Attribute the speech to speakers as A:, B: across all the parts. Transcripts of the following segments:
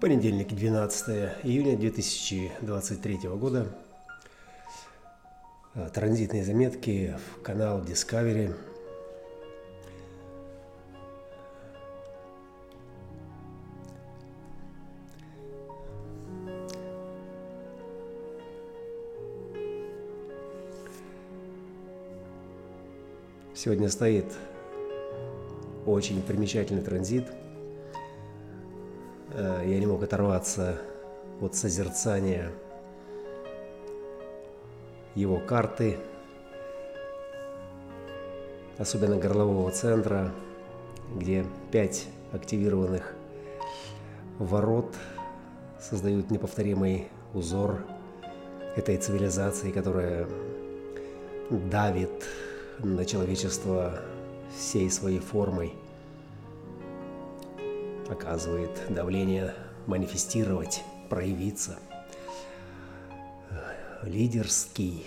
A: Понедельник, 12 июня 2023 года. А, транзитные заметки в канал Discovery. Сегодня стоит очень примечательный транзит – я не мог оторваться от созерцания его карты, особенно горлового центра, где пять активированных ворот создают неповторимый узор этой цивилизации, которая давит на человечество всей своей формой – оказывает давление манифестировать, проявиться. Лидерский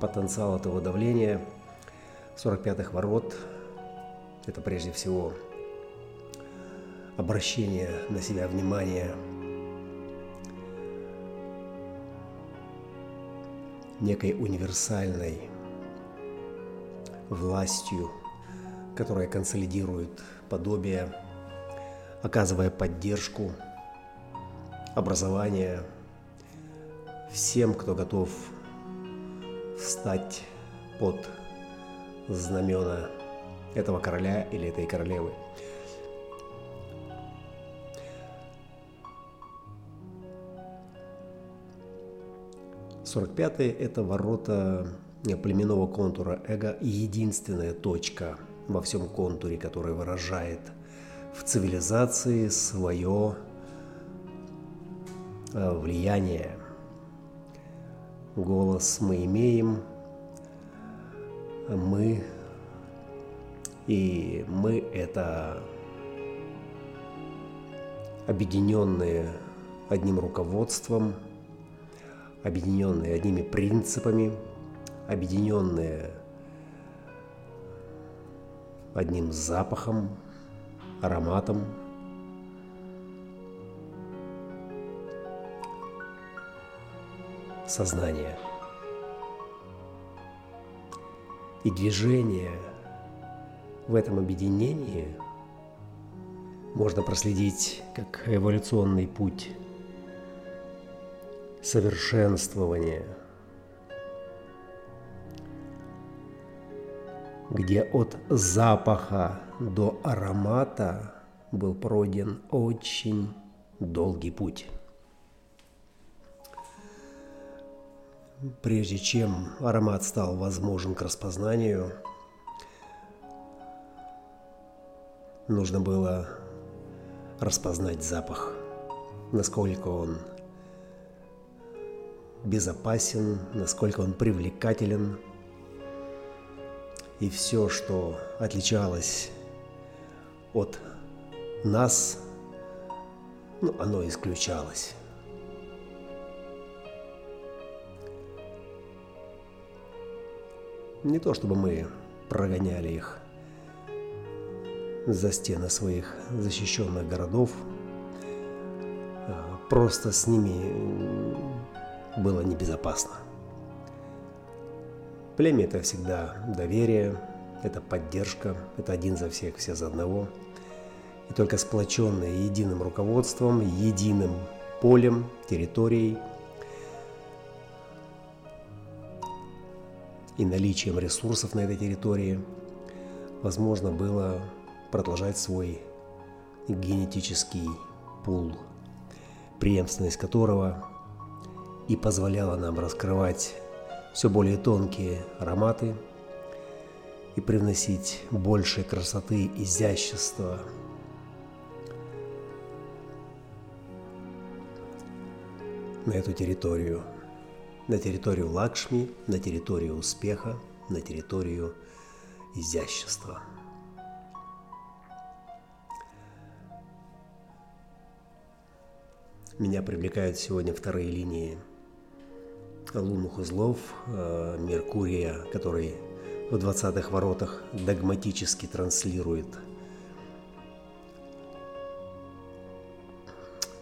A: потенциал этого давления 45-х ворот – это прежде всего обращение на себя внимания некой универсальной властью, которая консолидирует подобие оказывая поддержку, образование всем, кто готов встать под знамена этого короля или этой королевы. Сорок пятый – это ворота племенного контура эго, единственная точка во всем контуре, которая выражает – в цивилизации свое э, влияние. Голос мы имеем, мы, и мы это объединенные одним руководством, объединенные одними принципами, объединенные одним запахом, ароматом. Сознание. И движение в этом объединении можно проследить как эволюционный путь совершенствования – где от запаха до аромата был пройден очень долгий путь. Прежде чем аромат стал возможен к распознанию, нужно было распознать запах, насколько он безопасен, насколько он привлекателен – и все, что отличалось от нас, ну, оно исключалось. Не то чтобы мы прогоняли их за стены своих защищенных городов, а просто с ними было небезопасно. Племя – это всегда доверие, это поддержка, это один за всех, все за одного. И только сплоченные единым руководством, единым полем, территорией и наличием ресурсов на этой территории возможно было продолжать свой генетический пул, преемственность которого и позволяла нам раскрывать все более тонкие ароматы и привносить больше красоты, изящества. на эту территорию, на территорию Лакшми, на территорию успеха, на территорию изящества. Меня привлекают сегодня вторые линии лунных узлов э, Меркурия, который в 20-х воротах догматически транслирует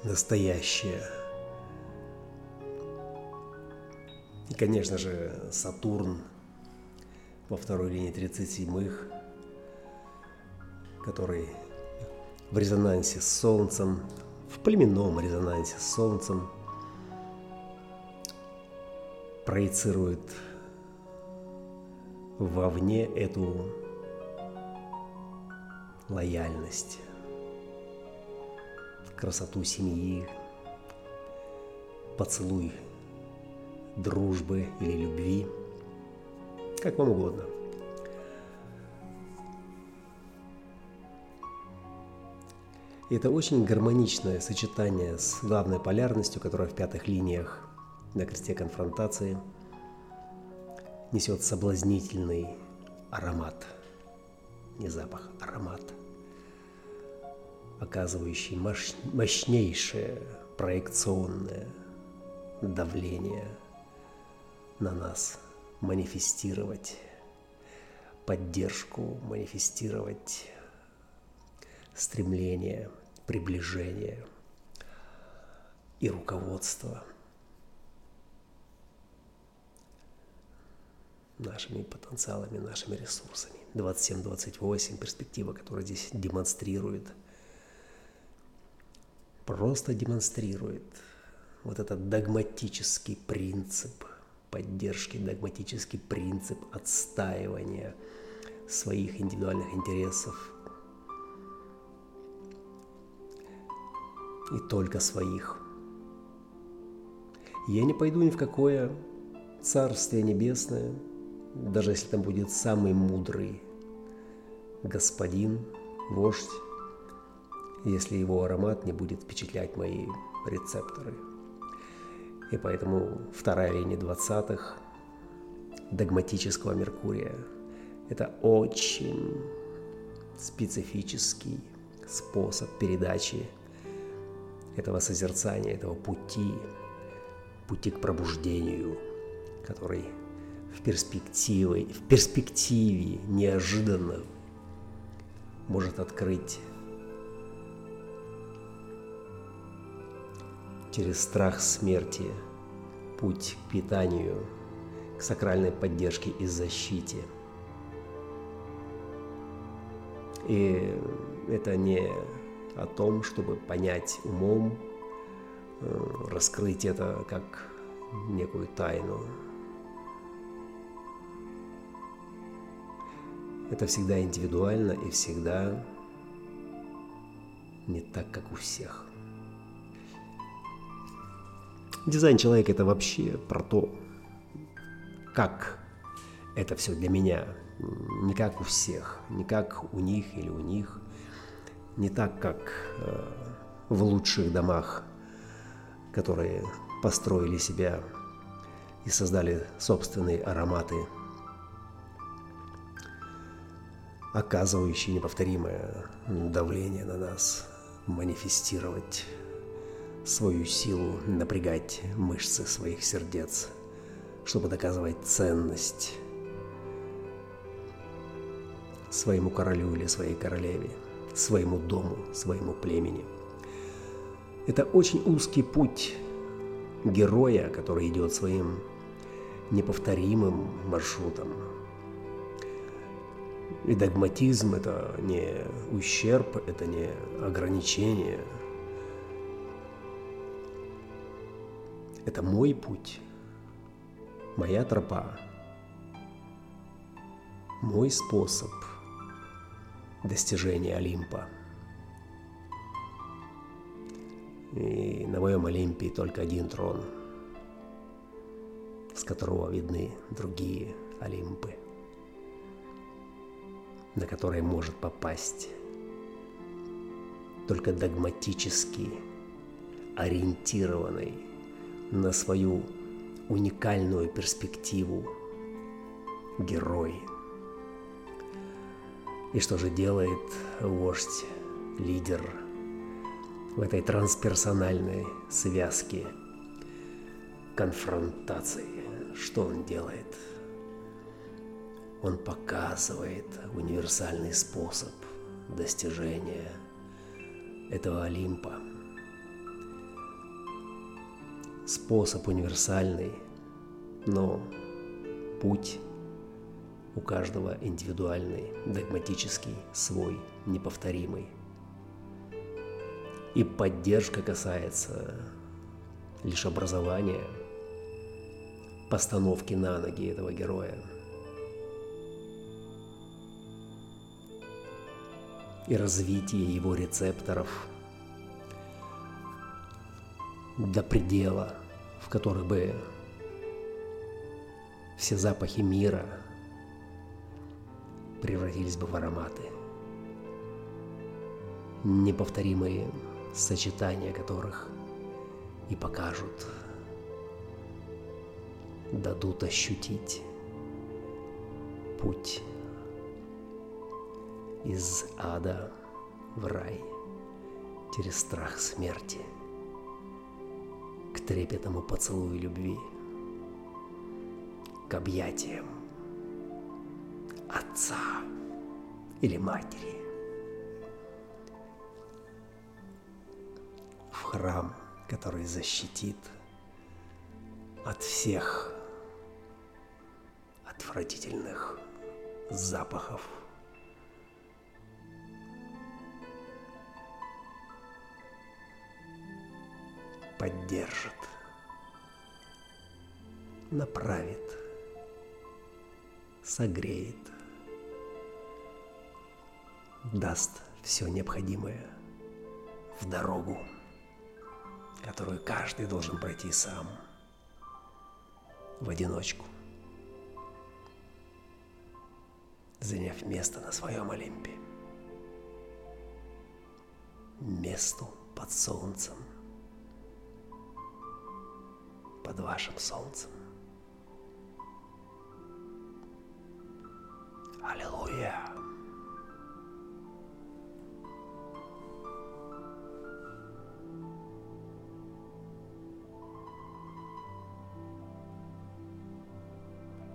A: настоящее. И, конечно же, Сатурн во второй линии 37-х, который в резонансе с Солнцем, в племенном резонансе с Солнцем, проецирует вовне эту лояльность, красоту семьи, поцелуй дружбы или любви, как вам угодно. Это очень гармоничное сочетание с главной полярностью, которая в пятых линиях на кресте конфронтации несет соблазнительный аромат. Не запах, аромат, оказывающий мощнейшее проекционное давление на нас, манифестировать поддержку, манифестировать стремление, приближение и руководство нашими потенциалами, нашими ресурсами. 27-28 перспектива, которая здесь демонстрирует, просто демонстрирует вот этот догматический принцип поддержки, догматический принцип отстаивания своих индивидуальных интересов и только своих. Я не пойду ни в какое Царствие Небесное, даже если там будет самый мудрый господин, вождь, если его аромат не будет впечатлять мои рецепторы. И поэтому вторая линия двадцатых догматического Меркурия – это очень специфический способ передачи этого созерцания, этого пути, пути к пробуждению, который в перспективе, в перспективе неожиданно может открыть через страх смерти путь к питанию, к сакральной поддержке и защите. И это не о том, чтобы понять умом, э, раскрыть это как некую тайну. Это всегда индивидуально и всегда не так, как у всех. Дизайн человека это вообще про то, как это все для меня. Не как у всех, не как у них или у них, не так, как э, в лучших домах, которые построили себя и создали собственные ароматы, оказывающие неповторимое давление на нас, манифестировать свою силу, напрягать мышцы своих сердец, чтобы доказывать ценность своему королю или своей королеве – своему дому, своему племени. Это очень узкий путь героя, который идет своим неповторимым маршрутом. И догматизм – это не ущерб, это не ограничение. Это мой путь, моя тропа, мой способ – достижения Олимпа. И на моем Олимпе только один трон, с которого видны другие Олимпы, на которые может попасть только догматически ориентированный на свою уникальную перспективу герой – и что же делает вождь, лидер в этой трансперсональной связке конфронтации? Что он делает? Он показывает универсальный способ достижения этого Олимпа. способ универсальный, но путь у каждого индивидуальный, догматический, свой, неповторимый. И поддержка касается лишь образования, постановки на ноги этого героя. И развитие его рецепторов до предела, в которых бы все запахи мира превратились бы в ароматы. Неповторимые сочетания которых и покажут, дадут ощутить путь из ада в рай через страх смерти к трепетному поцелую любви, к объятиям отца или матери. В храм, который защитит от всех отвратительных запахов. Поддержит, направит, согреет – даст все необходимое в дорогу, которую каждый должен пройти сам, в одиночку, заняв место на своем Олимпе, месту под солнцем, под вашим солнцем. Аллилуйя!